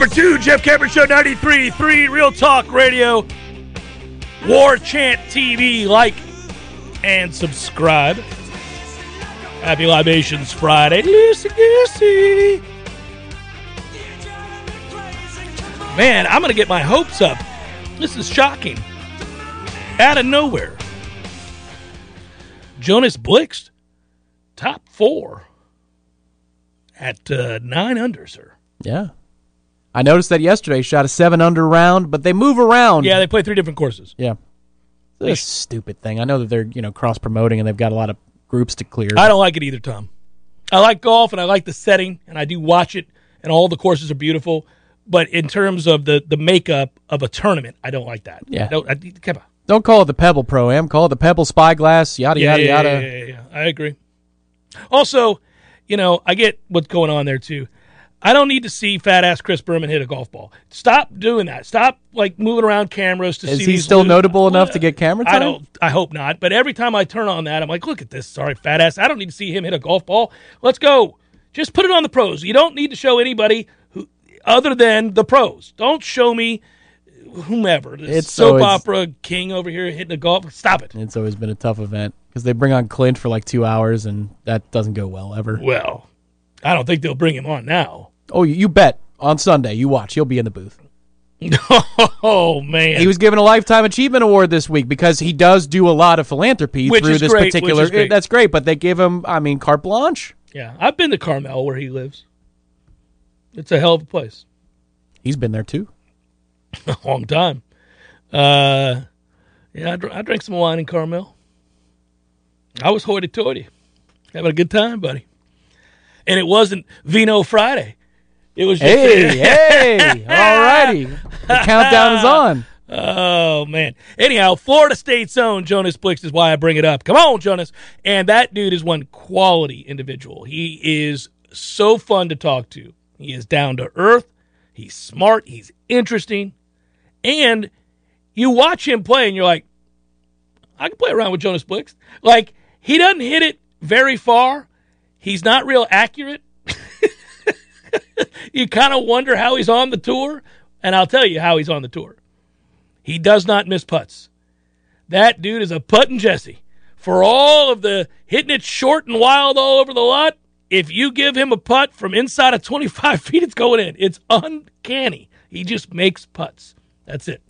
Number two, Jeff Cameron Show 93.3, Real Talk Radio, War Chant TV. Like and subscribe. Happy Libations Friday. Loosey goosey. Man, I'm going to get my hopes up. This is shocking. Out of nowhere. Jonas Blixt, top four at uh, nine under, sir. Yeah. I noticed that yesterday. Shot a seven under round, but they move around. Yeah, they play three different courses. Yeah. This stupid thing. I know that they're you know cross promoting and they've got a lot of groups to clear. I don't like it either, Tom. I like golf and I like the setting and I do watch it and all the courses are beautiful. But in terms of the the makeup of a tournament, I don't like that. Yeah. I don't, I, come on. Don't call it the Pebble Pro Am. Call it the Pebble Spyglass. Yada Yeah, yada yeah, yada. yeah, yeah, yeah. I agree. Also, you know, I get what's going on there too. I don't need to see fat ass Chris Berman hit a golf ball. Stop doing that. Stop like moving around cameras to Is see. Is he still notable enough to get camera time? I don't. I hope not. But every time I turn on that, I'm like, look at this. Sorry, fat ass. I don't need to see him hit a golf ball. Let's go. Just put it on the pros. You don't need to show anybody who other than the pros. Don't show me whomever. It's soap always- opera king over here hitting a golf. Stop it. It's always been a tough event because they bring on Clint for like two hours and that doesn't go well ever. Well, I don't think they'll bring him on now. Oh, you, bet on Sunday. You watch. He'll be in the booth. oh man, He was given a lifetime achievement award this week because he does do a lot of philanthropy Which through is this great, particular. great. That's great, but they give him, I mean, carte blanche. yeah. I've been to Carmel where he lives. It's a hell of a place. He's been there too. a long time. Uh, yeah, I, dr- I drank some wine in Carmel. I was hoity-toity, having a good time, buddy. And it wasn't Vino Friday. It was just Hey, hey, all righty. The countdown is on. Oh man. Anyhow, Florida State's own Jonas Blixt is why I bring it up. Come on, Jonas. And that dude is one quality individual. He is so fun to talk to. He is down to earth. He's smart. He's interesting. And you watch him play and you're like, I can play around with Jonas Blixt. Like, he doesn't hit it very far. He's not real accurate. you kind of wonder how he's on the tour. And I'll tell you how he's on the tour. He does not miss putts. That dude is a putting Jesse. For all of the hitting it short and wild all over the lot, if you give him a putt from inside of 25 feet, it's going in. It's uncanny. He just makes putts. That's it.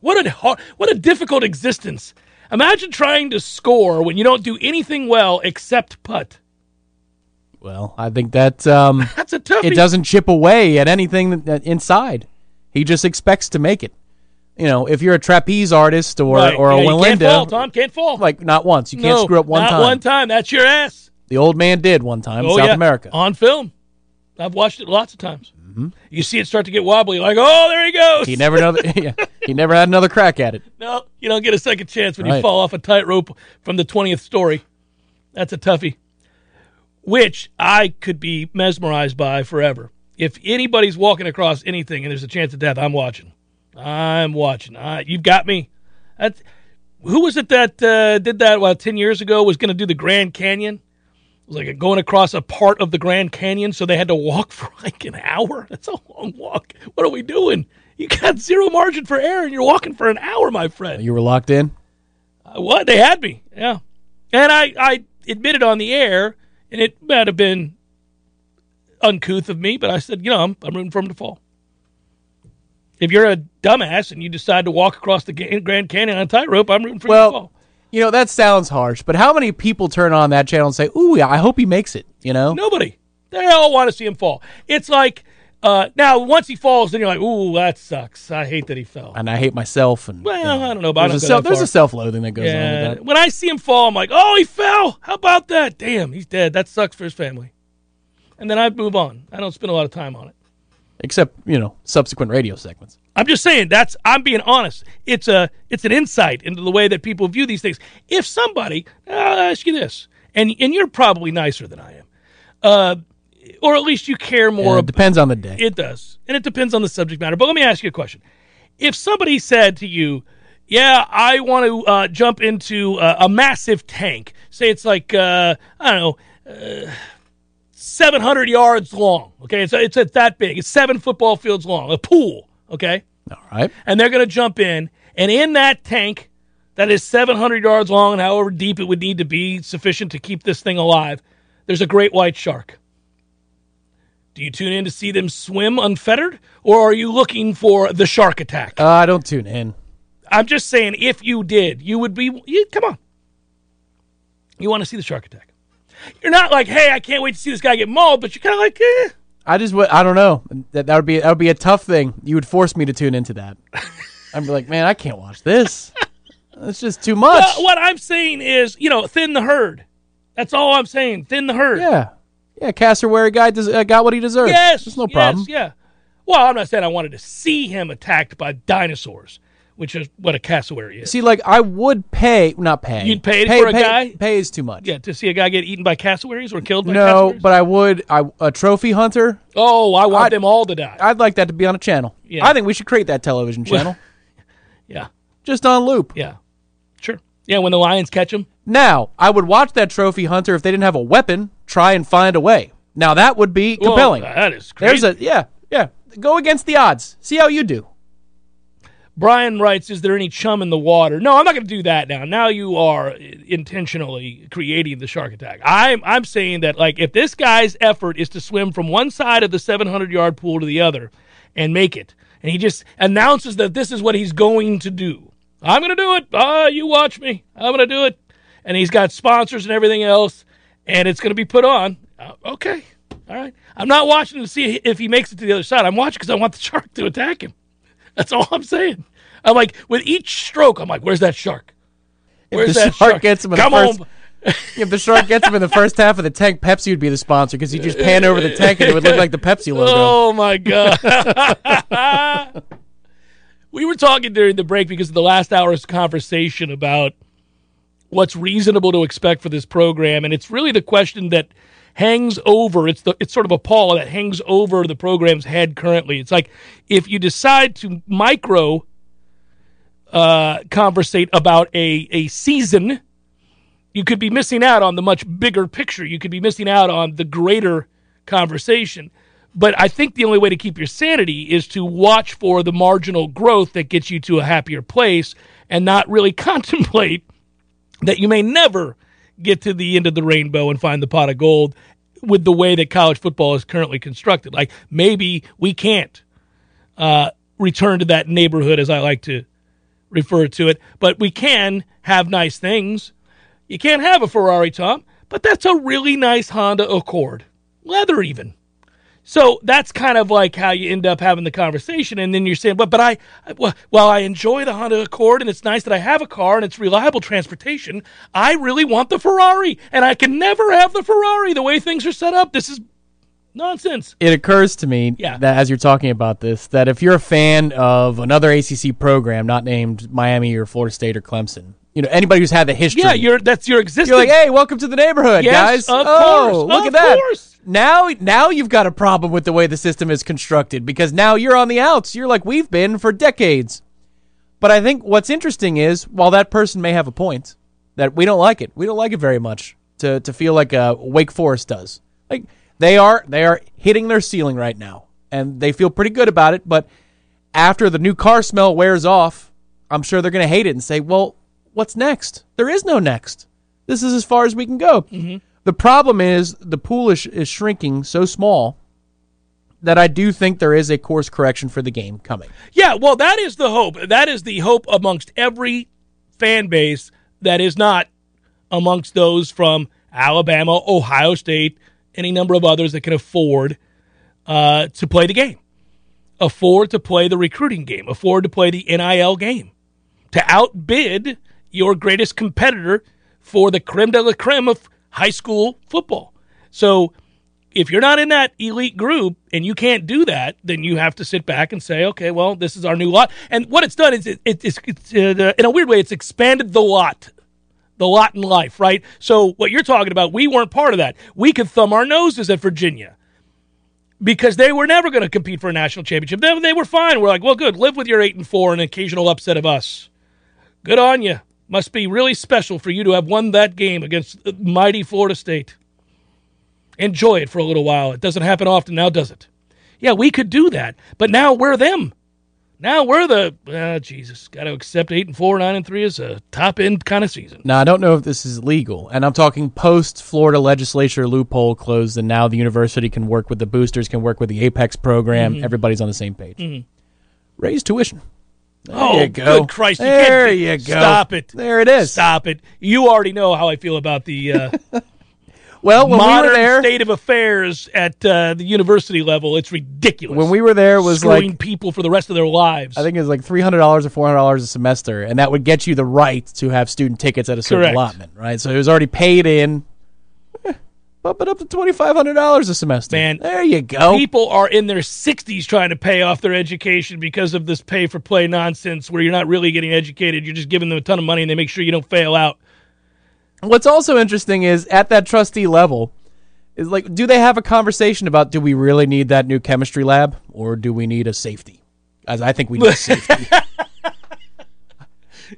What a hard, what a difficult existence. Imagine trying to score when you don't do anything well except putt. Well, I think that um, That's a it doesn't chip away at anything that, that inside. He just expects to make it. You know, if you're a trapeze artist or Right. or a Yeah, you can't fall, Tom. Can't fall. like not once. You can't No, screw up one not time. one time. That's your ass. The old man did one time in Oh, South yeah. America. on film. I've watched it lots of times. You see it start to get wobbly, like, oh, there he goes. He never another, yeah, he never had another crack at it. no, you don't get a second chance when you fall off a tightrope from the twentieth story. That's a toughie, which I could be mesmerized by forever. If anybody's walking across anything and there's a chance of death, I'm watching. I'm watching. Uh, you've got me. That's, who was it that uh, did that? Well, ten years ago was going to do the Grand Canyon. It was like going across a part of the Grand Canyon, so they had to walk for like an hour. That's a long walk. What are we doing? You got zero margin for error, and you're walking for an hour, my friend. You were locked in. Uh, What they had me, yeah. And I, I admitted on the air, and it might have been uncouth of me, but I said, you know, I'm, I'm rooting for him to fall. If you're a dumbass and you decide to walk across the Grand Canyon on a tightrope, I'm rooting for you to Well, fall. you know that sounds harsh, but how many people turn on that channel and say, "Ooh, yeah, I hope he makes it"? You know, Nobody. They all want to see him fall. It's like Uh, now, once he falls, then you're like, ooh, that sucks. I hate that he fell. And I hate myself. And Well, you know, I don't know about there's, a, self, there's a self-loathing that goes on with that. When I see him fall, I'm like, oh, he fell. How about that? Damn, he's dead. That sucks for his family. And then I move on. I don't spend a lot of time on it. Except you know subsequent radio segments. I'm just saying that's I'm being honest. It's a it's an insight into the way that people view these things. If somebody, I'll ask you this, and and you're probably nicer than I am, uh, or at least you care more. Yeah, it depends on the day. it does, and it depends on the subject matter. But let me ask you a question: If somebody said to you, "Yeah, I want to uh, jump into uh, a massive tank," say it's like uh, I don't know. Uh, 700 yards long. Okay, it's it's it's that big. It's seven football fields long. A pool. Okay, All right. and they're going to jump in, and in that tank that is 700 yards long and however deep it would need to be sufficient to keep this thing alive, there's a great white shark. Do you tune in to see them swim unfettered, or are you looking for the shark attack? Uh, I don't tune in. I'm just saying, if you did, you would be. You, come on, you want to see the shark attack. You're not like, hey, I can't wait to see this guy get mauled, but you're kind of like, eh. I just would. I don't know. That that would be that would be a tough thing. You would force me to tune into that. I'd be like, man, I can't watch this. It's just too much. Well, what I'm saying is, you know, thin the herd. That's all I'm saying. Thin the herd. yeah, yeah. Cassowary guy des- uh, got what he deserved. Yes, there's no yes, problem. yeah. Well, I'm not saying I wanted to see him attacked by dinosaurs, which is what a cassowary is. See, like I would pay, not pay. You'd pay pay for a pay, guy? Pay is too much. yeah, to see a guy get eaten by cassowaries or killed by No, cassowaries. but I would. I a trophy hunter. oh, I want I'd- them all to die. I'd like that to be on a channel. Yeah. I think we should create that television channel yeah, just on loop. yeah, sure. Yeah, when the lions catch him. Now, I would watch that trophy hunter if they didn't have a weapon. Try and find a way. Now that would be compelling. That is crazy. There's a yeah, yeah. Go against the odds. See how you do. Brian writes, "Is there any chum in the water?" No, I'm not going to do that now. Now you are intentionally creating the shark attack. I'm I'm saying that like if this guy's effort is to swim from one side of the 700 yard pool to the other and make it, and he just announces that this is what he's going to do. I'm going to do it. Ah, you watch me. I'm going to do it. And he's got sponsors and everything else, and it's going to be put on. Uh, okay, all right. I'm not watching to see if he makes it to the other side. I'm watching because I want the shark to attack him. That's all I'm saying. I'm like, with each stroke, I'm like, where's that shark? Where's that shark gets him in the Come first- on. If the shark gets him in the first half of the tank, Pepsi would be the sponsor because you just pan over the tank and it would look like the Pepsi logo. Oh my god. we were talking during the break because of the last hour's conversation about what's reasonable to expect for this program and it's really the question that hangs over it's the it's sort of a pall that hangs over the program's head currently. It's like if you decide to micro uh conversate about a a season you could be missing out on the much bigger picture. You could be missing out on the greater conversation. But I think the only way to keep your sanity is to watch for the marginal growth that gets you to a happier place and not really contemplate that you may never get to the end of the rainbow and find the pot of gold with the way that college football is currently constructed. Like maybe we can't uh, return to that neighborhood, as I like to refer to it, but we can have nice things. You can't have a Ferrari, Tom, but that's a really nice Honda Accord, leather even. So that's kind of like how you end up having the conversation, and then you're saying, "But, but I, well, while I enjoy the Honda Accord, and it's nice that I have a car and it's reliable transportation, I really want the Ferrari, and I can never have the Ferrari the way things are set up. This is nonsense." It occurs to me Yeah. that as you're talking about this, that if you're a fan of another ACC program not named Miami or Florida State or Clemson, you know anybody who's had the history, Yeah, you're that's your existence. You're like, hey, welcome to the neighborhood, Yes, guys. of oh, course, look of at that. course. Now, now you've got a problem with the way the system is constructed because now you're on the outs. You're like we've been for decades. But I think what's interesting is while that person may have a point that we don't like it, we don't like it very much to to feel like uh, Wake Forest does. Like they are they are hitting their ceiling right now, and they feel pretty good about it. But after the new car smell wears off, I'm sure they're going to hate it and say, "Well, what's next? There is no next. This is as far as we can go." The problem is the pool is, is shrinking so small that I do think there is a course correction for the game coming. Yeah, well, that is the hope. That is the hope amongst every fan base that is not amongst those from Alabama, Ohio State, any number of others that can afford uh, to play the game. afford to play the recruiting game, afford to play the NIL game, to outbid your greatest competitor for the creme de la creme of high school football. So if you're not in that elite group and you can't do that, then you have to sit back and say, okay, well, this is our new lot. And what it's done is it, it, it's, it's uh, in a weird way, it's expanded the lot, the lot in life, right? So what you're talking about, we weren't part of that. We could thumb our noses at Virginia because they were never going to compete for a national championship. They, they were fine. We're like, well, good. Live with your eight and four and an occasional upset of us. Good on you. Must be really special for you to have won that game against mighty Florida State enjoy it for a little while. It doesn't happen often now, does it? Yeah, we could do that, but now we're them. Now we're the uh, Jesus. Got to accept eight and four, nine and three as a top end kind of season. Now I don't know if this is legal, and I'm talking post Florida legislature loophole closed, and now the university can work with the boosters, can work with the Apex program. Mm-hmm. Everybody's on the same page. Raise tuition. There oh, you go. good Christ! You there can't, you go. Stop it. There it is. Stop it. You already know how I feel about the uh, Well, when we were there, state of affairs at uh, the university level. It's ridiculous. when we were there, it was screwing like people for the rest of their lives. I think it was like three hundred dollars or four hundred dollars a semester, and that would get you the right to have student tickets at a certain Correct. allotment, right? So it was already paid in. Bump it up to twenty five hundred dollars a semester. Man, there you go. people are in their 60s trying to pay off their education because of this pay for play nonsense where you're not really getting educated. You're just giving them a ton of money and they make sure you don't fail out. What's also interesting is at that trustee level, is like, do they have a conversation about do we really need that new chemistry lab or do we need a safety? As I think we need a safety.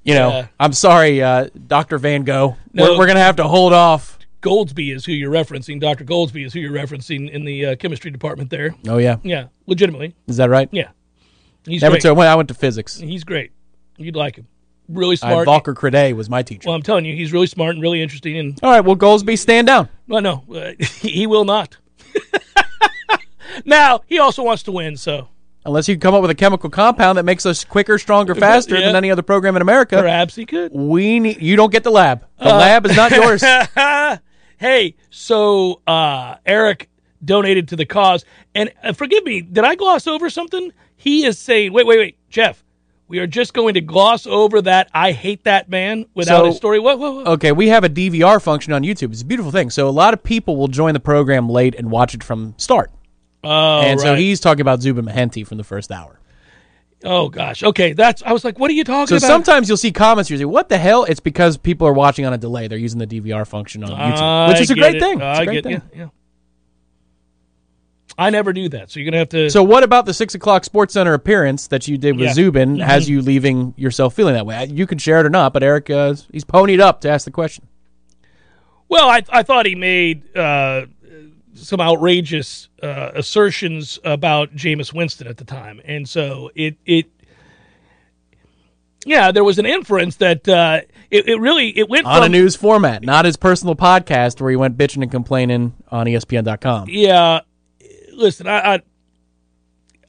you know, Yeah. I'm sorry, uh, Doctor Van Gogh. No. We're, we're gonna have to hold off. Goldsby is who you're referencing. Dr. Goldsby is who you're referencing in the uh, chemistry department there. Oh yeah, Yeah, legitimately. is that right? Yeah. He's Never great. told. Well, I went to physics. He's great. You'd like him. Really I smart. Volker Crede was my teacher. well, I'm telling you, he's really smart and really interesting. And All right, well, Goldsby, stand down. well, no, uh, he will not. now he also wants to win, so Unless you come up with a chemical compound that makes us quicker, stronger, faster Yeah. than any other program in America, perhaps he could. we need. You don't get the lab. The Uh, lab is not yours. hey, so uh, Eric donated to the cause, and uh, forgive me, did I gloss over something? He is saying, wait, wait, wait, Jeff, we are just going to gloss over that. I hate that man without So- his story. What? What? what? Okay, we have a DVR function on YouTube. It's a beautiful thing. So a lot of people will join the program late and watch it from start. Oh, and so he's talking about Zubin Mehenti from the first hour. Oh gosh. Okay, that's. I was like, what are you talking So about? sometimes you'll see comments you say, "What the hell?" It's because people are watching on a delay. They're using the DVR function on YouTube, which is a great it. thing. It's a I great get thing. yeah, yeah. I never do that, so you're gonna have to. So what about the six o'clock Sports Center appearance that you did with Yeah. Mm-hmm. Zubin? Has you leaving yourself feeling that way? You can share it or not, but Eric, uh, he's ponied up to ask the question. Well, I I thought he made uh, some outrageous uh, assertions about Jameis Winston at the time, and so it it yeah, there was an inference that uh, it, it really it went on from a news format, not his personal podcast where he went bitching and complaining on ESPN.com. yeah. Listen, I. I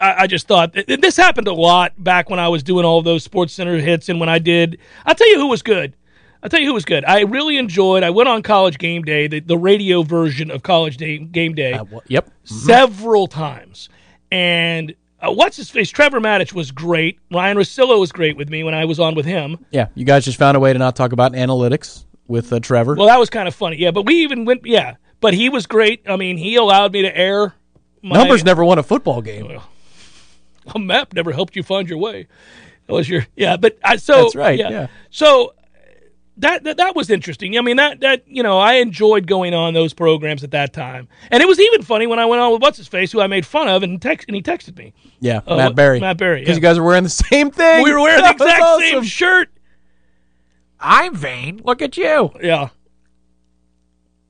I I just thought this happened a lot back when I was doing all those Sports Center hits, and when I did, I'll tell you who was good. I'll tell you who was good. I really enjoyed. I went on College Game Day, the, the radio version of College Day, Game Day, Uh, yep. several times. And uh, what's his face? Trevor Matich was great. Ryan Russillo was great with me when I was on with him. Yeah, you guys just found a way to not talk about analytics with uh, Trevor. Well, that was kind of funny. Yeah, but we even went. Yeah, but he was great. I mean, he allowed me to air. My, Numbers never won a football game. a map never helped you find your way. That was your yeah, but I so That's right, yeah. So that, that that was interesting. I mean that that you know I enjoyed going on those programs at that time, and it was even funny when I went on with what's his face, who I made fun of, and text and he texted me. Yeah, Oh, Matt Berry. Matt Berry, Because yeah. you guys were wearing the same thing. We were wearing the That was exact same shirt. I'm vain. Look at you. Yeah.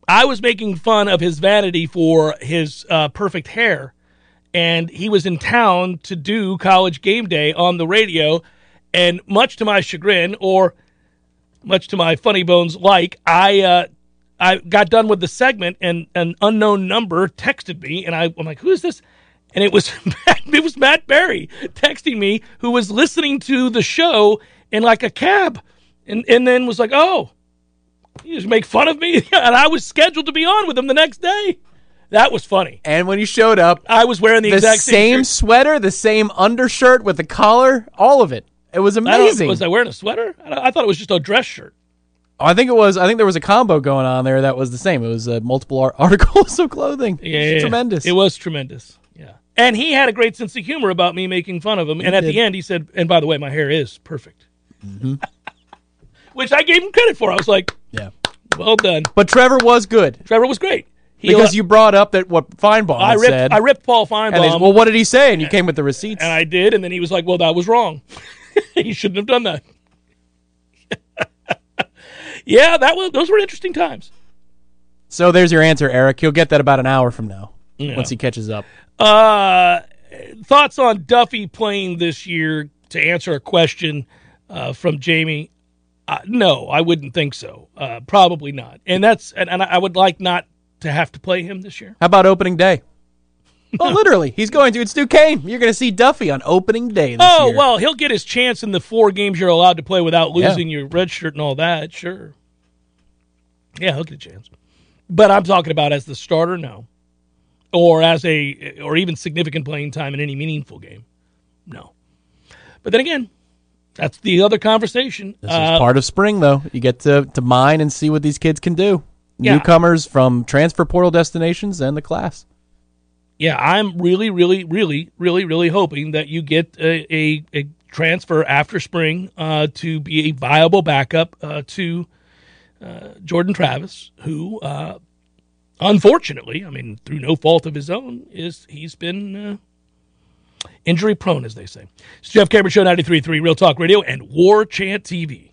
I was making fun of his vanity for his uh, perfect hair, and he was in town to do college game day on the radio, and much to my chagrin, or much to my funny bones like, I uh, I got done with the segment, and an unknown number texted me, and I, I'm like, who is this? And it was it was Matt Berry texting me, who was listening to the show in like a cab, and and then was like, oh. You just make fun of me, and I was scheduled to be on with him the next day. That was funny. And when he showed up, I was wearing the, the exact same shirt. sweater, the same undershirt with the collar, all of it. It was amazing. Was I wearing a sweater? I, I thought it was just a dress shirt. I think it was. I think there was a combo going on there that was the same. It was uh, multiple ar- articles of clothing. Yeah, It's yeah, tremendous. It was tremendous. Yeah, and he had a great sense of humor about me making fun of him. And at the end, he said, "And by the way, my hair is perfect," Mm-hmm. which I gave him credit for. I was like, yeah. "Well done." But Trevor was good Trevor was great He because let- you brought up that what Finebaum I ripped, said. I ripped Paul Finebaum, well, what did he say? And you came with the receipts. and I did, and then he was like, "Well, that was wrong. he shouldn't have done that." yeah, that was those were interesting times. so there's your answer, Eric. He'll get that about an hour from now Yeah. once he catches up. Uh, thoughts on Duffy playing this year to answer a question uh, from Jamie? Uh, no, I wouldn't think so. Uh, probably not. And that's and, and I would like not to have to play him this year. How about opening day? Oh, literally, he's going to. It's Duquesne. You're going to see Duffy on opening day this Oh year. well, he'll get his chance in the four games you're allowed to play without Yeah. losing your red shirt and all that. Sure. Yeah, he'll get a chance. But I'm talking about as the starter, no, or as a or even significant playing time in any meaningful game, no. But then again, that's the other conversation. This Uh, is part of spring, though. You get to to mine and see what these kids can do. Yeah. Newcomers from transfer portal destinations and the class. Yeah, I'm really, really, really, really, really hoping that you get a, a, a transfer after spring uh, to be a viable backup uh, to uh, Jordan Travis, who, uh, unfortunately, I mean, through no fault of his own, is he's been uh, injury prone, as they say. It's Jeff Cameron Show 93.3 Real Talk Radio and War Chant TV.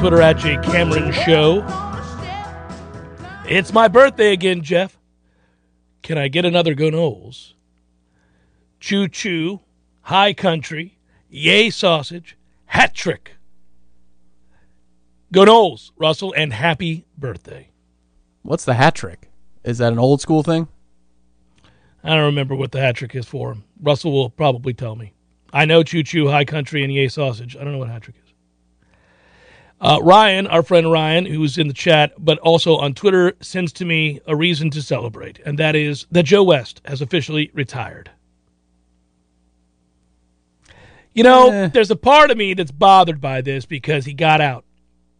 Twitter at Jay Cameron Show. It's my birthday again, Jeff. Can I get another Go Noles? Choo choo, high country, yay sausage, hat trick. Go Noles, Russell, and happy birthday. What's the hat trick? Is that an old school thing? I don't remember what the hat trick is for. Russell will probably tell me. I know choo choo, high country, and yay sausage. I don't know what hat trick is. Uh, Ryan, our friend Ryan, who's in the chat, but also on Twitter, sends to me a reason to celebrate, and that is that Joe West has officially retired. You know, Eh. there's a part of me that's bothered by this because he got out.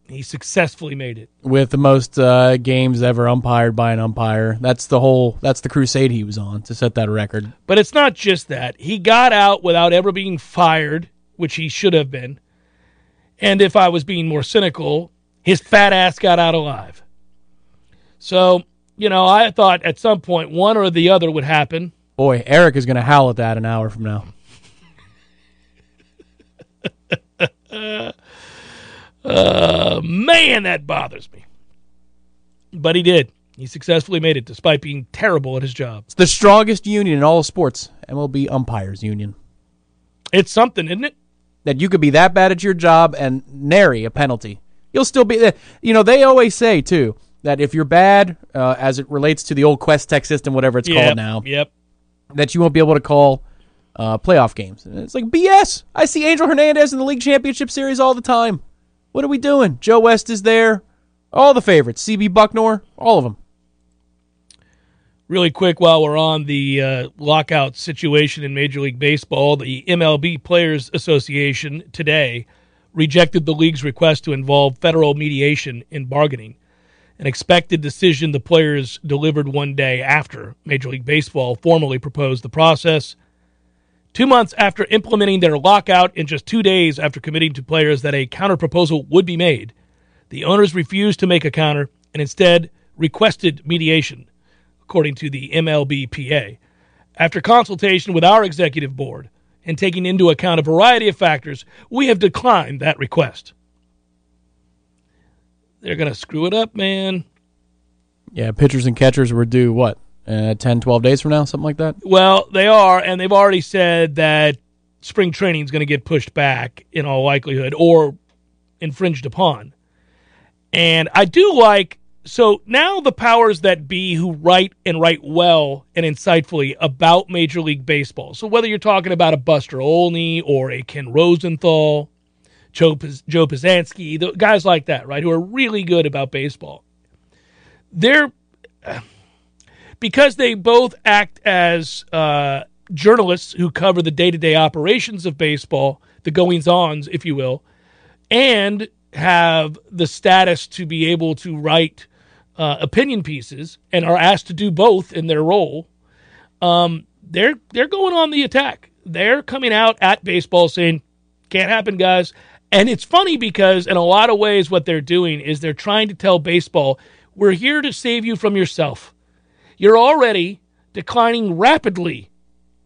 He successfully made it. With the most uh, games ever umpired by an umpire. That's the whole. That's the crusade he was on to set that record. But it's not just that. He got out without ever being fired, which he should have been. And if I was being more cynical, his fat ass got out alive. So, you know, I thought at some point one or the other would happen. Boy, Eric is going to howl at that an hour from now. Uh, man, that bothers me. But he did. He successfully made it despite being terrible at his job. It's the strongest union in all of sports, MLB Umpires Union. It's something, isn't it? That you could be that bad at your job and nary a penalty. You'll still be. You know, they always say too that if you're bad, uh, as it relates to the old QuesTec system, whatever it's Yep, called now, Yep. that you won't be able to call uh, playoff games. And it's like BS. I see Angel Hernandez in the league championship series all the time. What are we doing? Joe West is there. All the favorites. CB Bucknor, all of them. Really quick, while we're on the uh, lockout situation in Major League Baseball, the MLB Players Association today rejected the league's request to involve federal mediation in bargaining. An expected decision the players delivered one day after Major League Baseball formally proposed the process. Two months after implementing their lockout and just two days after committing to players that a counterproposal would be made, the owners refused to make a counter and instead requested mediation, according to the MLBPA. After consultation with our executive board and taking into account a variety of factors, we have declined that request. They're going to screw it up, man. Yeah, pitchers and catchers were due, what, uh, 10, 12 days from now? Something like that? Well, they are, and they've already said that spring training is going to get pushed back in all likelihood or infringed upon. And I do like so now the powers that be who write and write well and insightfully about Major League Baseball. So whether you're talking about a Buster Olney or a Ken Rosenthal, Joe, Joe Posnanski, the guys like that, right, who are really good about baseball, they're because they both act as uh, journalists who cover the day to day operations of baseball, the goings ons, if you will, and have the status to be able to write uh, opinion pieces and are asked to do both in their role. Um, they're they're going on the attack. They're coming out at baseball saying, "Can't happen, guys." And it's funny because in a lot of ways, what they're doing is they're trying to tell baseball, "We're here to save you from yourself." you're already declining rapidly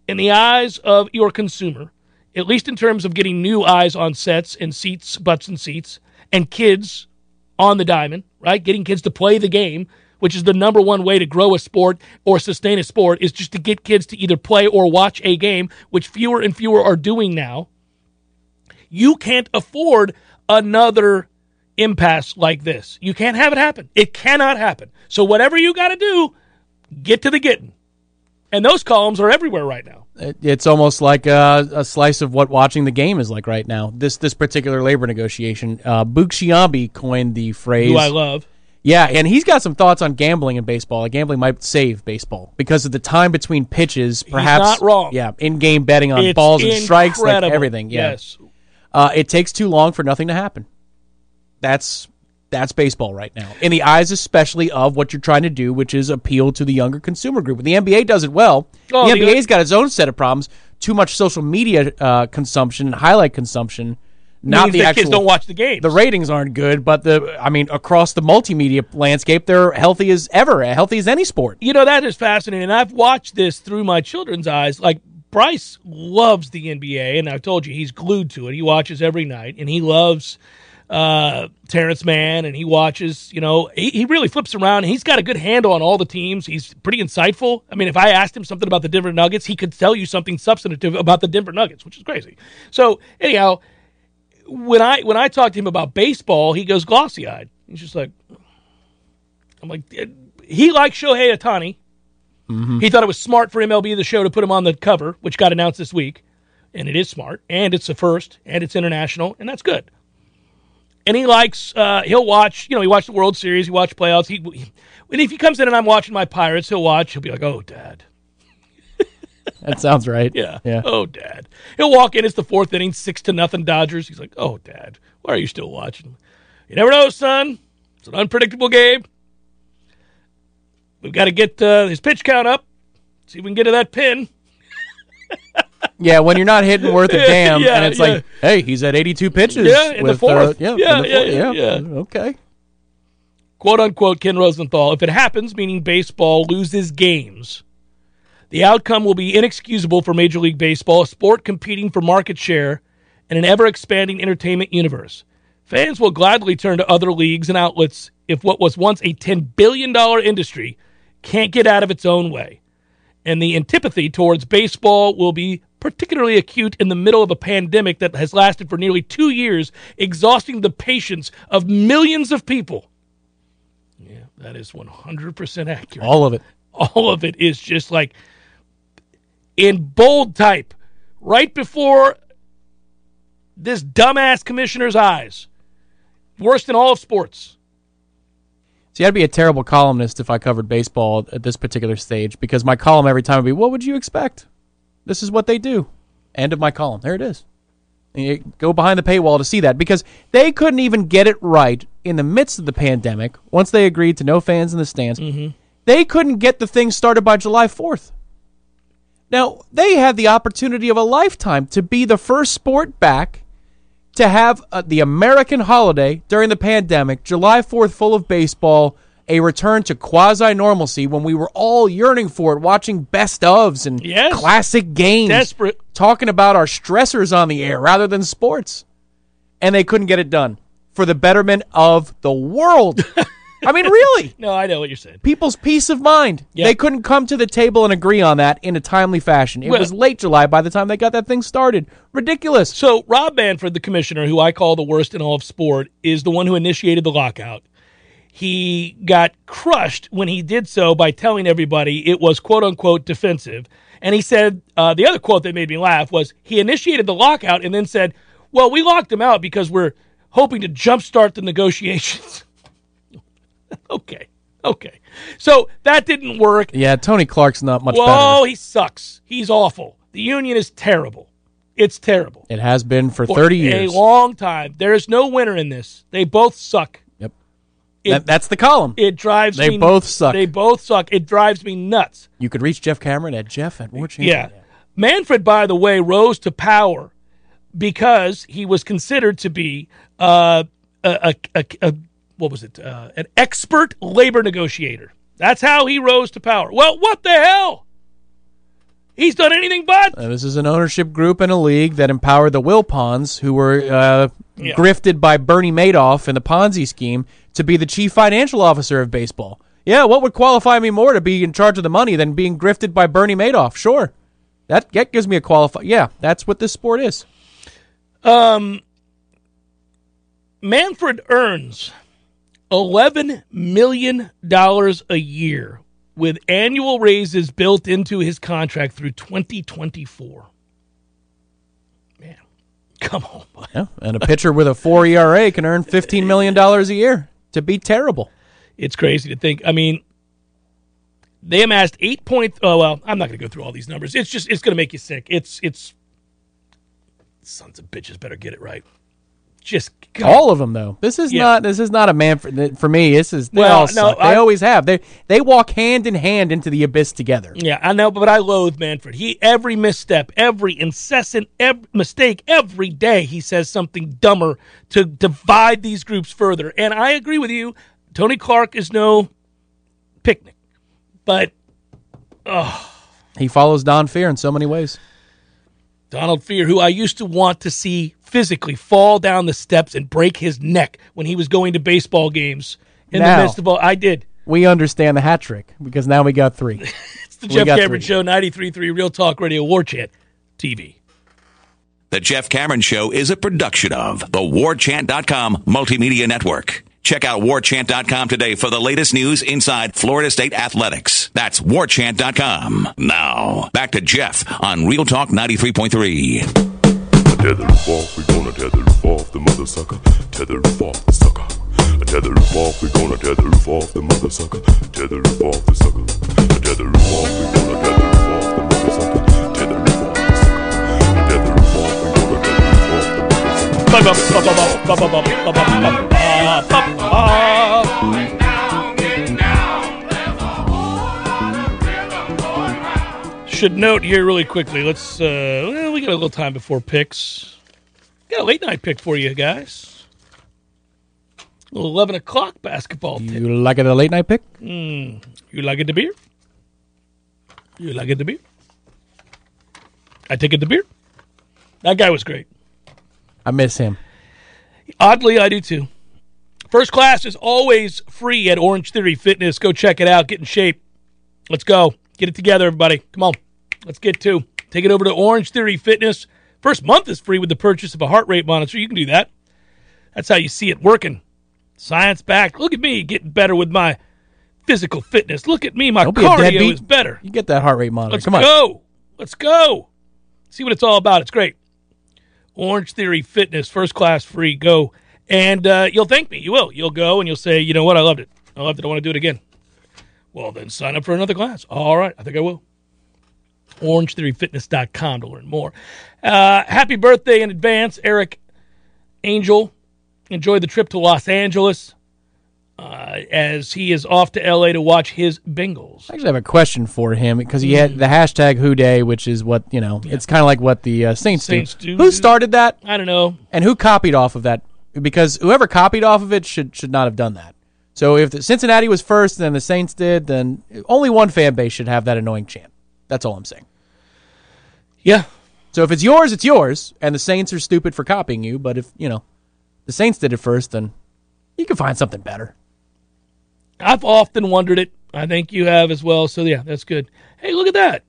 in the eyes of your consumer, at least in terms of getting new eyes on sets and seats, butts and seats, and kids on the diamond, right? Getting kids to play the game, which is the number one way to grow a sport or sustain a sport, is just to get kids to either play or watch a game, which fewer and fewer are doing now. You can't afford another impasse like this. You can't have it happen. It cannot happen. So, whatever you got to do, get to the getting. And those columns are everywhere right now. It- It's almost like a, a slice of what watching the game is like right now. This this particular labor negotiation. Uh, coined the phrase. Who I love. Yeah, and he's got some thoughts on gambling in baseball. Like gambling might save baseball because of the time between pitches. Perhaps not wrong. Yeah, in-game betting on It's balls and strikes, like everything. Yeah, Yes. uh, it takes too long for nothing to happen. That's that's baseball right now, in the eyes especially of what you're trying to do, which is appeal to the younger consumer group. And The NBA does it well. Oh, the the- NBA's got its own set of problems: too much social media uh, consumption and highlight consumption. Not the actual kids don't watch the games. the ratings aren't good, but the I mean across the multimedia landscape, they're healthy as ever, healthy as any sport. you know that is fascinating and i've watched this through my children's eyes like bryce loves the nba and i've told you he's glued to it he watches every night and he loves uh, terance mann and he watches you know he, he really flips around. He's got a good handle on all the teams. He's pretty insightful. I mean if i asked him something about the denver nuggets he could tell you something substantive about the denver nuggets which is crazy. So anyhow when i when i talk to him about baseball he goes glossy-eyed. He's just like i'm like he likes shohei ohtani he thought it was smart for MLB the show to put him on the cover, which got announced this week, and it is smart, and it's the first, and it's international, and that's good. And he likes, uh, he'll watch, you know, he watched the World Series, he watched playoffs. He, and if he comes in and I'm watching my Pirates, he'll watch. He'll be like, "Oh, Dad, That sounds right. yeah, yeah. oh, Dad." He'll walk in, it's the fourth inning, six to nothing Dodgers. He's like, "Oh, Dad, why are you still watching?" You never know, son. It's an unpredictable game. We've got to get uh, his pitch count up. See if we can get to that pin. Yeah, when you're not hitting worth a damn, Yeah, and it's yeah. like, hey, he's at 82 pitches. Yeah, in the with, fourth. Uh, yeah, Yeah, in the yeah, fourth, yeah, yeah. Okay. quote unquote Ken Rosenthal, if it happens, meaning baseball loses games, the outcome will be inexcusable for Major League Baseball, a sport competing for market share in an ever expanding entertainment universe. Fans will gladly turn to other leagues and outlets if what was once a $10 billion industry can't get out of its own way. And the antipathy towards baseball will be particularly acute in the middle of a pandemic that has lasted for nearly two years, exhausting the patience of millions of people. Yeah, that is 100% accurate. All of it. All of it is just like in bold type. right before this dumbass commissioner's eyes. Worse than all of sports. See, I'd be a terrible columnist if I covered baseball at this particular stage because my column every time would be, "What would you expect? This is what they do." End of my column. There it is. You go behind the paywall to see that because they couldn't even get it right in the midst of the pandemic. Once they agreed to no fans in the stands, they couldn't get the thing started by July fourth. Now they had the opportunity of a lifetime to be the first sport back to have uh, the American holiday during the pandemic, July 4th, full of baseball, a return to quasi normalcy when we were all yearning for it, watching best ofs and Yes. classic games, Desperate. talking about our stressors on the air rather than sports. And they couldn't get it done for the betterment of the world. I mean, really No, I know what you're saying. people's peace of mind. Yeah. They couldn't come to the table and agree on that in a timely fashion. It Well- was late July by the time they got that thing started. Ridiculous. So Rob Manfred, the commissioner, who I call the worst in all of sport, is the one who initiated the lockout. He got crushed when he did so by telling everybody it was quote unquote defensive. And he said uh, the other quote that made me laugh was he initiated the lockout and then said, "Well, we locked him out because we're hoping to jumpstart the negotiations." okay, okay, so that didn't work. Yeah, Tony Clark's not much Whoa, better. he sucks. He's awful. The union is terrible. It's terrible. It has been for For 30 years. A long time. There is no winner in this. They both suck. It- That, that's the column. It drives They me both suck. They both suck. It drives me nuts. you could reach Jeff Cameron at Jeff at War. Yeah. Manfred, by the way, rose to power because he was considered to be uh, a, a, a, a what was it? Uh, an expert labor negotiator. That's how he rose to power. Well, what the hell? He's done anything but. Uh, this is an ownership group and a league that empowered the Wilpons, who were uh, Yeah. grifted by Bernie Madoff in the Ponzi scheme, to be the chief financial officer of baseball. Yeah, what would qualify me more to be in charge of the money than being grifted by Bernie Madoff? Sure. That, that gives me a qualify. Yeah, that's what this sport is. Um, Manfred earns $11 million a year with annual raises built into his contract through 2024. Man, come on. Yeah, and a pitcher with a four ERA can earn $15 million a year to be terrible. It's crazy to think. I mean, they amassed eight point. Oh well, I'm not going to go through all these numbers. It's just it's going to make you sick. It's it's sons of bitches better get it right. Just God. All of them, though. This is Yeah. not. This is not a man for, for me. This is. They Well, all no, suck. They I- always have. They they walk hand in hand into the abyss together. Yeah, I know, but I loathe Manfred. He every misstep, every incessant ev mistake, every day he says something dumber to divide these groups further. And I agree with you. Tony Clark is no picnic, but He follows Don Fehr in so many ways. Donald Fehr, who I used to want to see physically fall down the steps and break his neck when he was going to baseball games in Now. the midst of all, I did. We understand the hat trick because now we got three. It's the We Jeff Cameron three. Show, 93.3 Real Talk Radio, War Chant TV. The Jeff Cameron Show is a production of the warchant.com multimedia network. Check out warchant.com today for the latest news inside Florida State athletics. That's warchant.com. Now, back to Jeff on Real Talk 93.3. Tether roof off, we gonna tether roof off the mother sucker. Tether roof off the sucker. Tether roof off, we gonna tether roof off the mother sucker. Tether roof off the sucker. Tether roof off, we gonna tether roof off the mother sucker. Tether roof off the sucker. Tether roof off, we gonna tether roof off the mother sucker. Should note here really quickly. Let's. Uh, well, we got a little time before picks. Got a late night pick for you guys. A little eleven o'clock basketball tip. You like it a late night pick? You like it the beer? You like it the beer? I take it the beer. That guy was great. I miss him. Oddly, I do too. First class is always free at Orange Theory Fitness. Go check it out. Get in shape. Let's go. Get it together, everybody. Come on. Let's get to. Take it over to Orange Theory Fitness. First month is free with the purchase of a heart rate monitor. You can do that. That's how you see it working. Science backed. Look at me getting better with my physical fitness. Look at me. My Don't cardio deadbeat. is better. You get that heart rate monitor. Let's Come on. go. Let's go. See what it's all about. It's great. Orange Theory Fitness, first class free. Go. And uh, you'll thank me. You will. You'll go and you'll say, you know what? I loved it. I loved it. I want to do it again. Well, then sign up for another class. All right. I think I will. OrangeTheoryFitness.com to learn more. Uh, happy birthday in advance, Eric Angel. Enjoy the trip to Los Angeles uh, as he is off to LA to watch his Bengals. I actually have a question for him because he had the hashtag Who Dey, which is what you know. It's kind of like what the uh, Saints, Saints do. do. Who started that, I don't know. and who copied off of that? Because whoever copied off of it should should not have done that. So if the Cincinnati was first, and then the Saints did, then only one fan base should have that annoying chant. That's all I'm saying. Yeah. So if it's yours, it's yours, and the Saints are stupid for copying you. But if you know the Saints did it first, then you can find something better. I've often wondered it. I think you have as well. So yeah, that's good. Hey, look at that.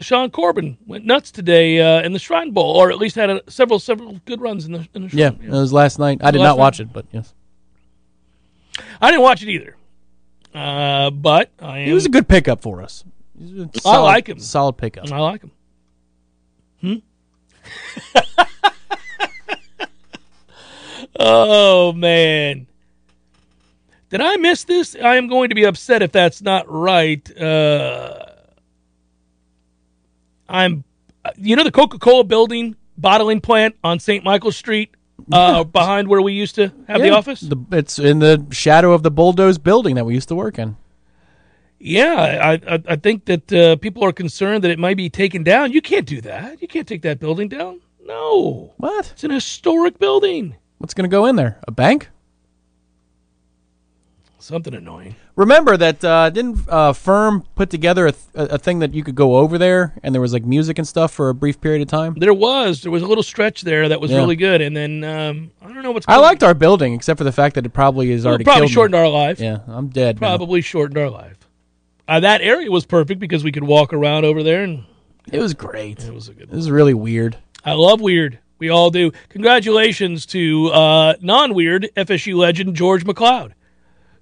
Sean Corbin went nuts today uh, in the Shrine Bowl, or at least had a, several several good runs in the in the Shrine. Yeah, it was last night. I did not watch night? it, but yes, I didn't watch it either. Uh, but I am. he was a good pickup for us. A I solid- like him. Solid pickup. I like him. Hmm. oh man. Did I miss this? I am going to be upset if that's not right. Uh, I'm, you know, the Coca Cola building bottling plant on St. Michael Street, uh, behind where we used to have the office. The, it's in the shadow of the bulldoze building that we used to work in. Yeah, I I, I think that uh, people are concerned that it might be taken down. You can't do that. You can't take that building down. No, What? it's an historic building. What's going to go in there? A bank? Something annoying. Remember that uh, didn't uh, Firm put together a, th- a thing that you could go over there, and there was like music and stuff for a brief period of time. There was there was a little stretch there that was Yeah. really good, and then um, I don't know what's. I going- liked our building, except for the fact that it probably is already probably killed me. shortened our life. Yeah, I'm dead. now. Probably shortened our life. Uh, that area was perfect because we could walk around over there, and It was great. it was a good. It was really weird. I love weird. We all do. Congratulations to uh, non-weird FSU legend George McCloud,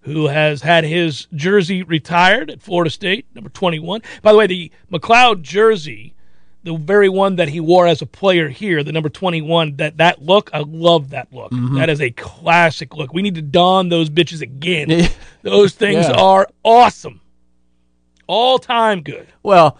who has had his jersey retired at Florida State, number 21. By the way, the McCloud jersey, the very one that he wore as a player here, the number 21, that that look, I love that look. Mm-hmm. That is a classic look. We need to don those bitches again. those things Yeah. are awesome. All time good. Well,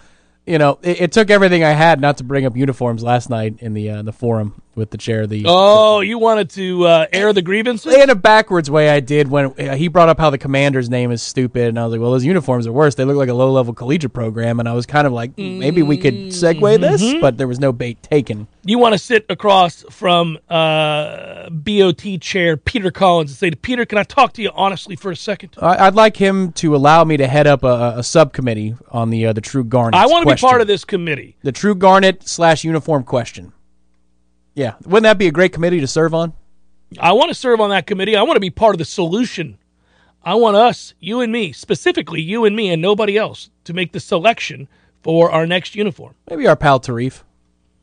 you know, it, it took everything I had not to bring up uniforms last night in the uh, the forum with the chair. The Oh, you wanted to uh, air the grievances? in a backwards way, I did when uh, he brought up how the commander's name is stupid, and I was like, "Well, those uniforms are worse. They look like a low level collegiate program." And I was kind of like, "Maybe we could segue this," but there was no bait taken. you want to sit across from uh, BOT chair Peter Collins and say to Peter, "Can I talk to you honestly for a second? I, I'd like him to allow me to head up a, a subcommittee on the uh, the True Garnet. I want to question. part of this committee." the True Garnet slash uniform question. Yeah, wouldn't that be a great committee to serve on? I want to serve on that committee. I want to be part of the solution. I want us, you and me, specifically you and me and nobody else, to make the selection for our next uniform. Maybe our pal Tarif,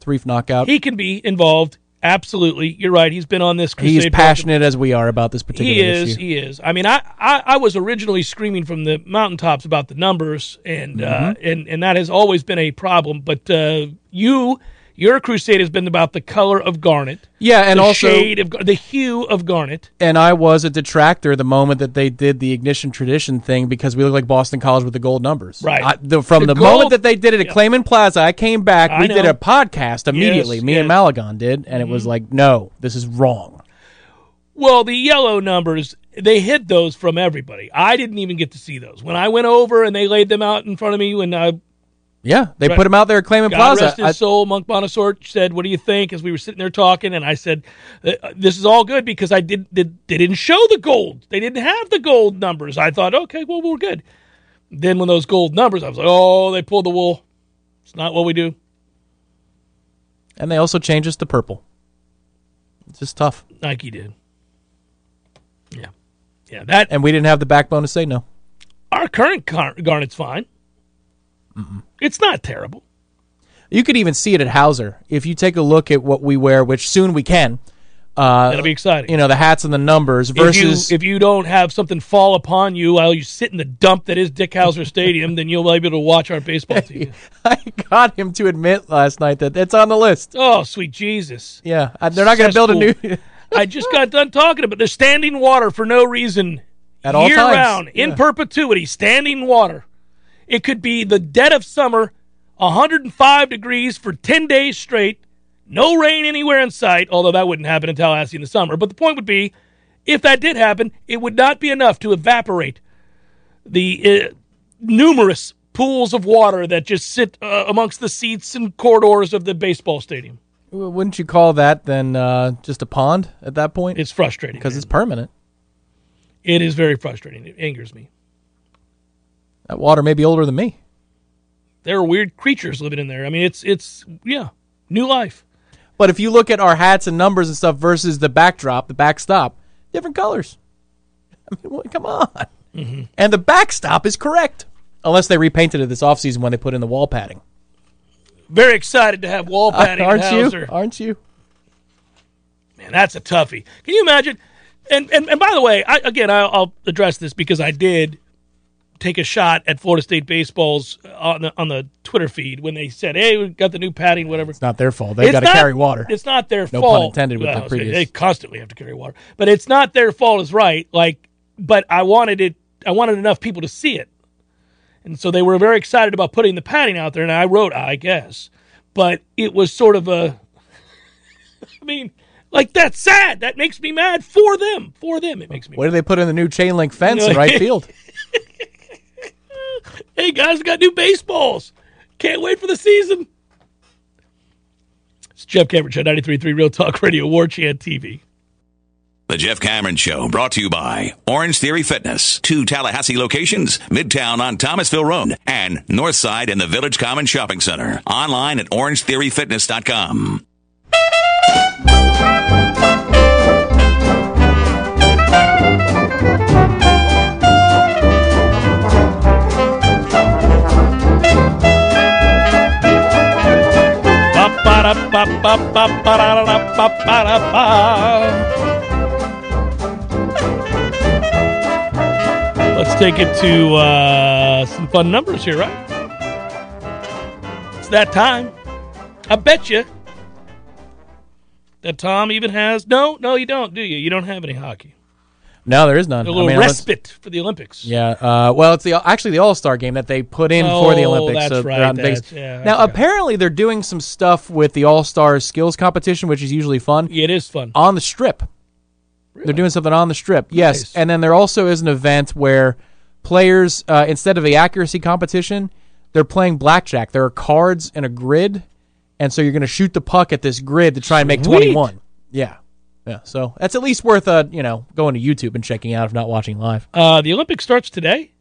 Tarif Knockout. He can be involved. Absolutely, you're right. He's been on this. Crusade He's passionate as we are about this particular He is. issue. He is. I mean, I, I, I was originally screaming from the mountaintops about the numbers, and uh, Mm-hmm. and and that has always been a problem. But uh, you, your crusade has been about the color of garnet, yeah, and the also, shade of the hue of garnet. and I was a detractor the moment that they did the ignition tradition thing because we look like Boston College with the gold numbers. Right. I, the, from The the, gold- moment that they did it at Yeah. Kleman Plaza, I came back. I we did a podcast immediately. Yes, me and. Malagon did, and it was mm-hmm. like, no, this is wrong. Well, the yellow numbers they hid those from everybody. I didn't even get to see those when I went over and they laid them out in front of me. When I Yeah, they Right. put him out there at Kleman God Plaza. rest his I- soul. Monk Bonasorte said, "What do you think?" As we were sitting there talking, and I said, uh, "This is all good because I did, did. They didn't show the gold. They didn't have the gold numbers. I thought, okay, well, we're good. Then when those gold numbers, I was like, oh, they pulled the wool. It's not what we do. and they also changed us to purple. It's just tough. Nike did. Yeah, yeah. That And we didn't have the backbone to say no. our current gar- garnet's fine. It's not terrible. You could even see it at Howser. If you take a look at what we wear, which soon we can, Uh, That'll be exciting. You know, the hats and the numbers if versus you if you don't have something fall upon you while you sit in the dump that is Dick Howser Stadium, then you'll be able to watch our baseball team. I got him to admit last night that it's on the list. Oh, sweet Jesus! Yeah, they're not going to build a new I just got done talking about there's standing water for no reason At all year times. round in perpetuity. Standing water. It could be the dead of summer, 105 degrees for 10 days straight, no rain anywhere in sight. Although that wouldn't happen in Tallahassee in the summer. But the point would be, if that did happen, it would not be enough to evaporate the uh, numerous pools of water that just sit uh, amongst the seats and corridors of the baseball stadium. Wouldn't you call that then uh, just a pond at that point? It's frustrating because it's permanent. It is very frustrating. It angers me. That water may be older than me. There are weird creatures living in there. I mean, it's it's yeah, new life. But if you look at our hats and numbers and stuff versus the backdrop, the backstop, different colors. I mean, what- come on. Mm-hmm. And the backstop is correct. Unless they repainted it this offseason when they put in the wall padding. Very excited to have wall padding. Aren't in you? Aren't you? Man, that's a toughie. Can you imagine? And and, and by the way, I, again, I'll, I'll address this because I did take a shot at Florida State baseball's uh, on the on the Twitter feed when they said, "Hey, we got the new padding, whatever." It's not their fault. They've It's got to carry water. It's not their No fault. No pun intended with the previous. They constantly have to carry water, but it's not their fault. Is right. Like, but I wanted it. I wanted enough people to see it, and so they were very excited about putting the padding out there. And I wrote, I guess, but it was sort of a. I mean, like that's sad. That makes me mad for them. For them, it makes me. Where do they put in the new chain link fence in right field? Hey guys, we got new baseballs. Can't wait for the season. It's Jeff Cameron Show, 93.3 Real Talk Radio, War Chant TV. The Jeff Cameron Show brought to you by Orange Theory Fitness. Two Tallahassee locations, Midtown on Thomasville Road and Northside in the Village Common Shopping Center. Online at orangetheoryfitness.com. Let's take it to uh, some fun numbers here, right? It's that time. I bet you that Tom even has. No, no, you don't, do you? You don't have any hockey. No, there is none. A I little mean, unless- respite for the Olympics. Yeah, uh, well, it's the actually the All Star game that they put in for the Oh, Olympics. that's so right, on Vegas. that's- yeah, now, apparently, they're doing some stuff with the All Star skills competition, which is usually fun Yeah, it is fun. on the strip. They're doing something on the strip. Yes, Nice. and then there also is an event where players, uh, instead of the accuracy competition, they're playing blackjack. There are cards and a grid, and so you're going to shoot the puck at this grid to try and make Sweet. 21. Yeah, yeah. So that's at least worth uh, you know going to YouTube and checking out if not watching live. Uh, the Olympics starts today.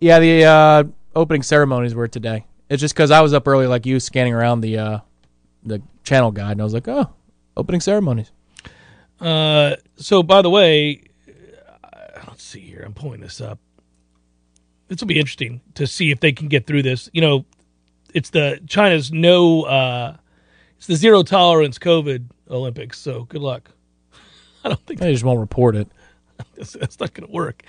Yeah, the uh, opening ceremonies were today. It's just because I was up early, like you, scanning around the uh, the channel guide, and I was like, oh, opening ceremonies. Uh, so, by the way, uh, let's see here. I'm pulling this up. This will be interesting to see if they can get through this. You know, it's the China's no, uh, it's the zero tolerance COVID Olympics. So, good luck. I don't think They just won't report it. that's, that's not going to work.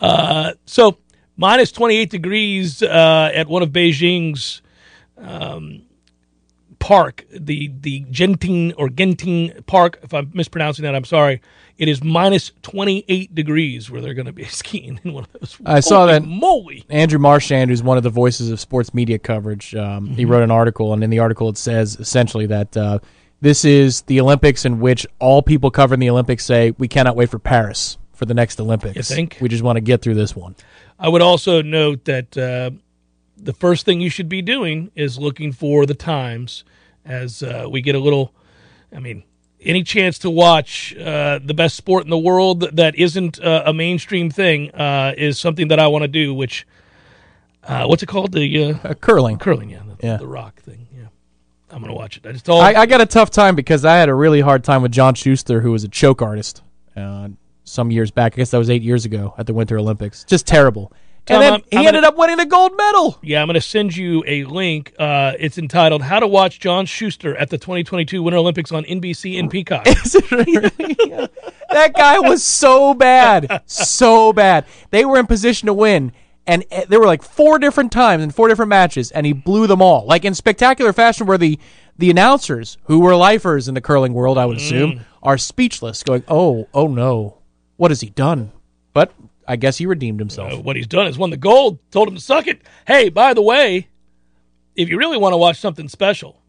Uh, so, minus 28 degrees uh, at one of Beijing's um, park, the the Genting or Genting Park. If I'm mispronouncing that, I'm sorry. It is minus 28 degrees where they're going to be skiing in one of those. I saw that- Moly! Andrew Marchand, who's one of the voices of sports media coverage, um, he wrote an article, and in the article it says essentially that uh, this is the Olympics in which all people covering the Olympics say we cannot wait for Paris for the next Olympics. You think? We just want to get through this one. I would also note that uh, the first thing you should be doing is looking for the times as uh, we get a little. I mean, any chance to watch uh, the best sport in the world that isn't uh, a mainstream thing uh, is something that I want to do. Which, uh, what's it called? The uh, Uh, curling. curling, yeah, the, Yeah. the rock thing. Yeah, I'm gonna watch it. I just told. I, I got a tough time because I had a really hard time with John Shuster, who was a choke artist uh, some years back. I guess that was eight years ago at the Winter Olympics. Just terrible. and then I'm- he I'm ended gonna- up winning the gold medal. Yeah, I'm going to send you a link. Uh, it's entitled "How to Watch John Shuster at the 2022 Winter Olympics on NBC and Peacock." Is it really? Yeah. that guy was so bad, so bad. They were in position to win, and uh, there were like four different times in four different matches, and he blew them all, like in spectacular fashion, where the the announcers, who were lifers in the curling world, I would assume, are speechless, going, "Oh, oh no, what has he done?" But I guess he redeemed himself. Uh, what he's done is won the gold. Told him to suck it. Hey, by the way, if you really want to watch something special,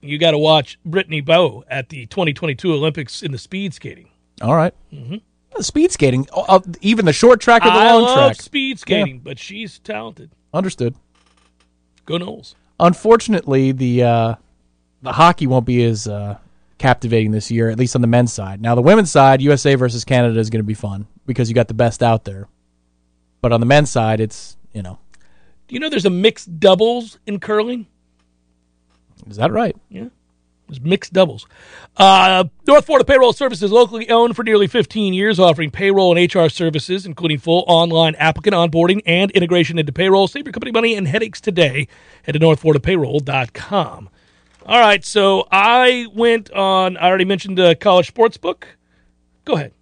you got to watch Brittany Bowe at the 2022 Olympics in the speed skating. All right. Mm-hmm. Speed skating, uh, uh, even the short track or the I long love track. speed skating, but she's talented. Understood. Go Noles. Unfortunately, the uh, the hockey won't be as uh, captivating this year, at least on the men's side. Now, the women's side, USA versus Canada is going to be fun because you got the best out there. But on the men's side, it's you know, Do you know there's a mixed doubles in curling? is that right? There's mixed doubles. Uh, North Florida Payroll Services, locally owned for nearly 15 years, offering payroll and HR services, including full online applicant onboarding and integration into payroll. Save your company money and headaches today. Head to northfloridapayroll.com. All right, so I went on, I already mentioned uh, College sports book. Go ahead.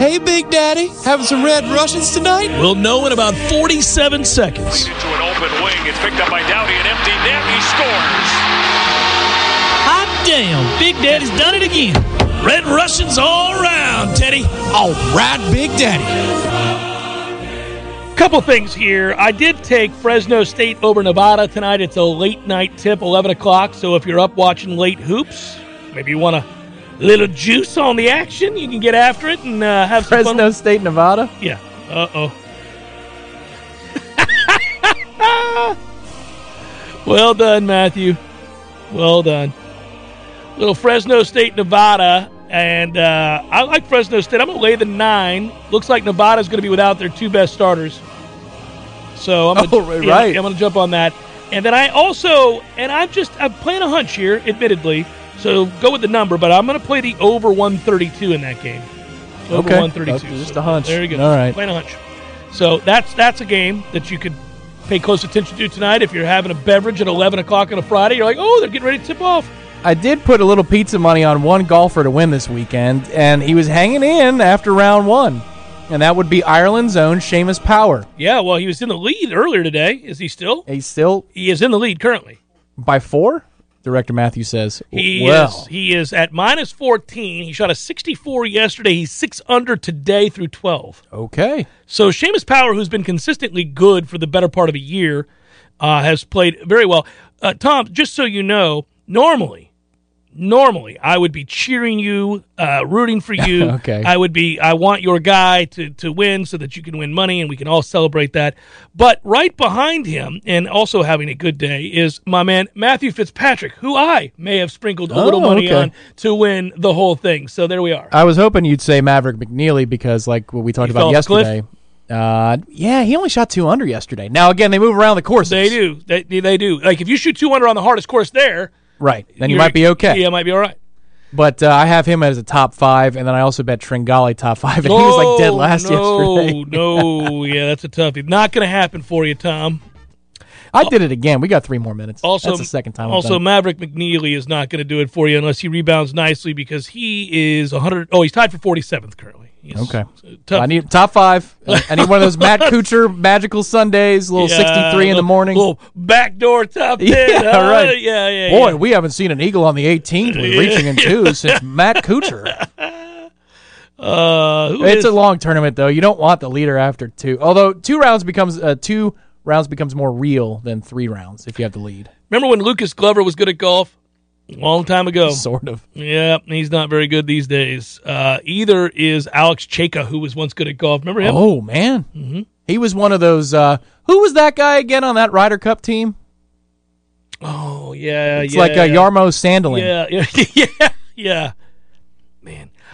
Hey, Big Daddy, having some red Russians tonight? We'll know in about 47 seconds. into an open wing. It's picked up by Dowdy, an empty net. He scores. Hot damn, Big Daddy's done it again. Red Russians all around, Teddy. All right, Big Daddy. Couple things here. I did take Fresno State over Nevada tonight. It's a late night tip, 11 o'clock. So if you're up watching late hoops, maybe you want a little juice on the action, you can get after it and uh, have some Fresno. State, Nevada. Yeah. Uh oh. well done, Matthew. Well done. Little Fresno State, Nevada. And uh, I like Fresno State. I'm going to lay the nine. Looks like Nevada's going to be without their two best starters. So I'm Oh, going right, right. I'm going to jump on that. And then I also, and I'm just, I'm playing a hunch here, admittedly. So go with the number, but I'm going to play the over 132 in that game. Over Okay. 132. Okay, uh, just So a hunch. There you go. All right. Playing a hunch. So that's that's a game that you could pay close attention to tonight. If you're having a beverage at 11 o'clock on a Friday, you're like, oh, they're getting ready to tip off. I did put a little pizza money on one golfer to win this weekend, and he was hanging in after round one. And that would be Ireland's own Seamus Power. Yeah, well, he was in the lead earlier today. Is he still? He's still He is in the lead currently. by four, Director Matthew says. He well, is he is at minus 14. He shot a 64 yesterday. He's 6 under today through 12. okay. So Seamus Power, who's been consistently good for the better part of a year, uh, has played very well. Uh, Tom, just so you know, normally, normally I would be cheering you, uh, rooting for you. Okay. I would be. I want your guy to to win so that you can win money and we can all celebrate that. But right behind him, and also having a good day, is my man Matthew Fitzpatrick, who I may have sprinkled a little Oh, money okay. on to win the whole thing. So there we are. I was hoping you'd say Maverick McNealy because, like what we talked He about off a cliff? yesterday. Uh, yeah, he only shot two under yesterday. Now again, they move around the courses. They do. They, they do. Like if you shoot 200 on the hardest course there, right? Then you might be okay. Yeah, might be all right. But uh, I have him as a top five, and then I also bet Tringale top five, and he was like dead last no, yesterday. no, yeah, that's a toughie. Not going to happen for you, Tom. I did it again. We got three more minutes. Also, that's the second time. Also. Maverick McNealy is not going to do it for you unless he rebounds nicely because he is 100. Oh, he's tied for 47th currently. He's Okay. I need top five. I need one of those Matt Kuchar magical Sundays, little Yeah, 63 in the morning. Little backdoor top 10. Yeah, huh? right. Yeah, yeah, Boy, yeah. we haven't seen an eagle on the 18th with reaching in two since Matt Kuchar. Uh, who It's is- a long tournament though. You don't want the leader after two. Although two rounds becomes uh, two rounds becomes more real than three rounds if you have the lead. remember when Lucas Glover was good at golf? A Long time ago. Sort of. Yeah, he's not very good these days. Uh, either is Alex Cejka, who was once good at golf. Remember him? Oh man, mm-hmm. he was one of those. Uh, who was that guy again on that Ryder Cup team? Oh, yeah, It's yeah. like uh, Jarmo Sandelin. Yeah, yeah, yeah, yeah.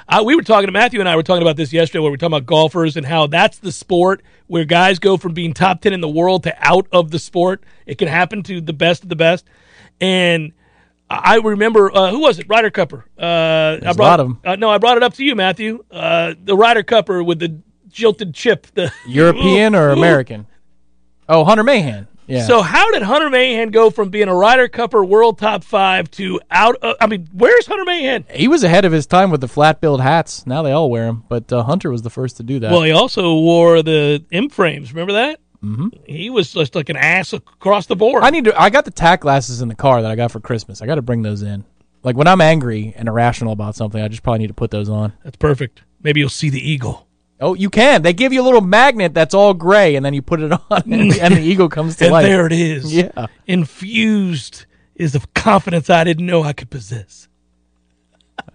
I, we were talking to Matthew and I were talking about this yesterday, where we were talking about golfers and how that's the sport where guys go from being top ten in the world to out of the sport. It can happen to the best of the best, and I remember uh, who was it? Ryder Cupper. Uh, I a brought, lot of 'em. Uh, no, I brought it up to you, Matthew. Uh, the Ryder Cupper with the jilted chip. The European or American? Oh, Hunter Mahan. Yeah. So how did Hunter Mahan go from being a Ryder Cupper World Top Five to out? Of, I mean, where's Hunter Mahan? he was ahead of his time with the flat billed hats. Now they all wear them, but uh, Hunter was the first to do that. Well, he also wore the M frames. Remember that? Mm-hmm. He was just like an ass across the board. I need to. I got the tack glasses in the car that I got for Christmas. I got to bring those in. Like when I'm angry and irrational about something, I just probably need to put those on. That's perfect. Maybe you'll see the eagle. Oh, you can. They give you a little magnet that's all gray, and then you put it on, and, the, and the eagle comes to And life. there it is. Yeah. Infused is a confidence I didn't know I could possess,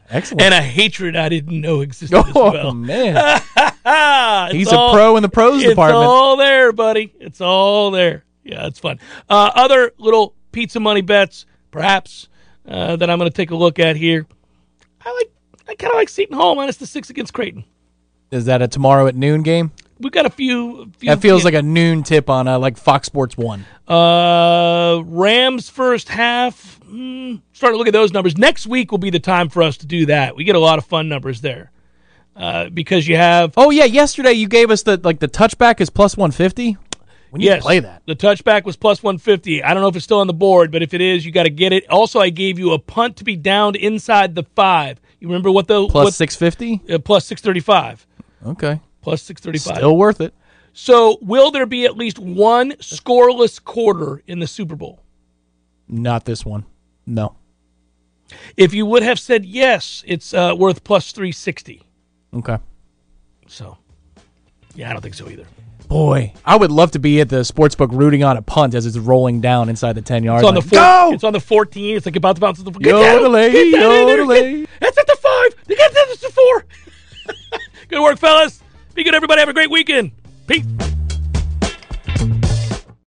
Excellent. and a hatred I didn't know existed as oh well. man, he's all- a pro in the pros department. It's all there, buddy. It's all there. Yeah, it's fun. Uh, other little pizza money bets, perhaps, uh, that I'm going to take a look at here. I like. I kind of like Seton Hall minus the six against Creighton. Is that a tomorrow at noon game? We've got a few. few That feels like a noon tip on uh, like Fox Sports One. Uh, Rams first half. Hmm, starting to look at those numbers. Next week will be the time for us to do that. We get a lot of fun numbers there, uh, because you have Oh yeah, yesterday you gave us the like the touchback is plus one fifty. We need yes, to play that. The touchback was plus one fifty. I don't know if it's still on the board, but if it is, you got to get it. Also, I gave you a punt to be downed inside the five. You remember what the what, six fifty. uh, plus six thirty five. Okay, Plus six thirty five. still worth it. So, will there be at least one scoreless quarter in the Super Bowl? Not this one. No. If you would have said yes, it's uh, worth plus three sixty. Okay. So, yeah, I don't think so either. Boy, I would love to be at the sportsbook rooting on a punt as it's rolling down inside the ten yards. It's on the line. four, Go! It's on the fourteen. It's like about to bounce at the get down, Yodelay, get down in there, yodelay. That's at the five. They got that's the four. good work, fellas. Be good, everybody. Have a great weekend. Peace.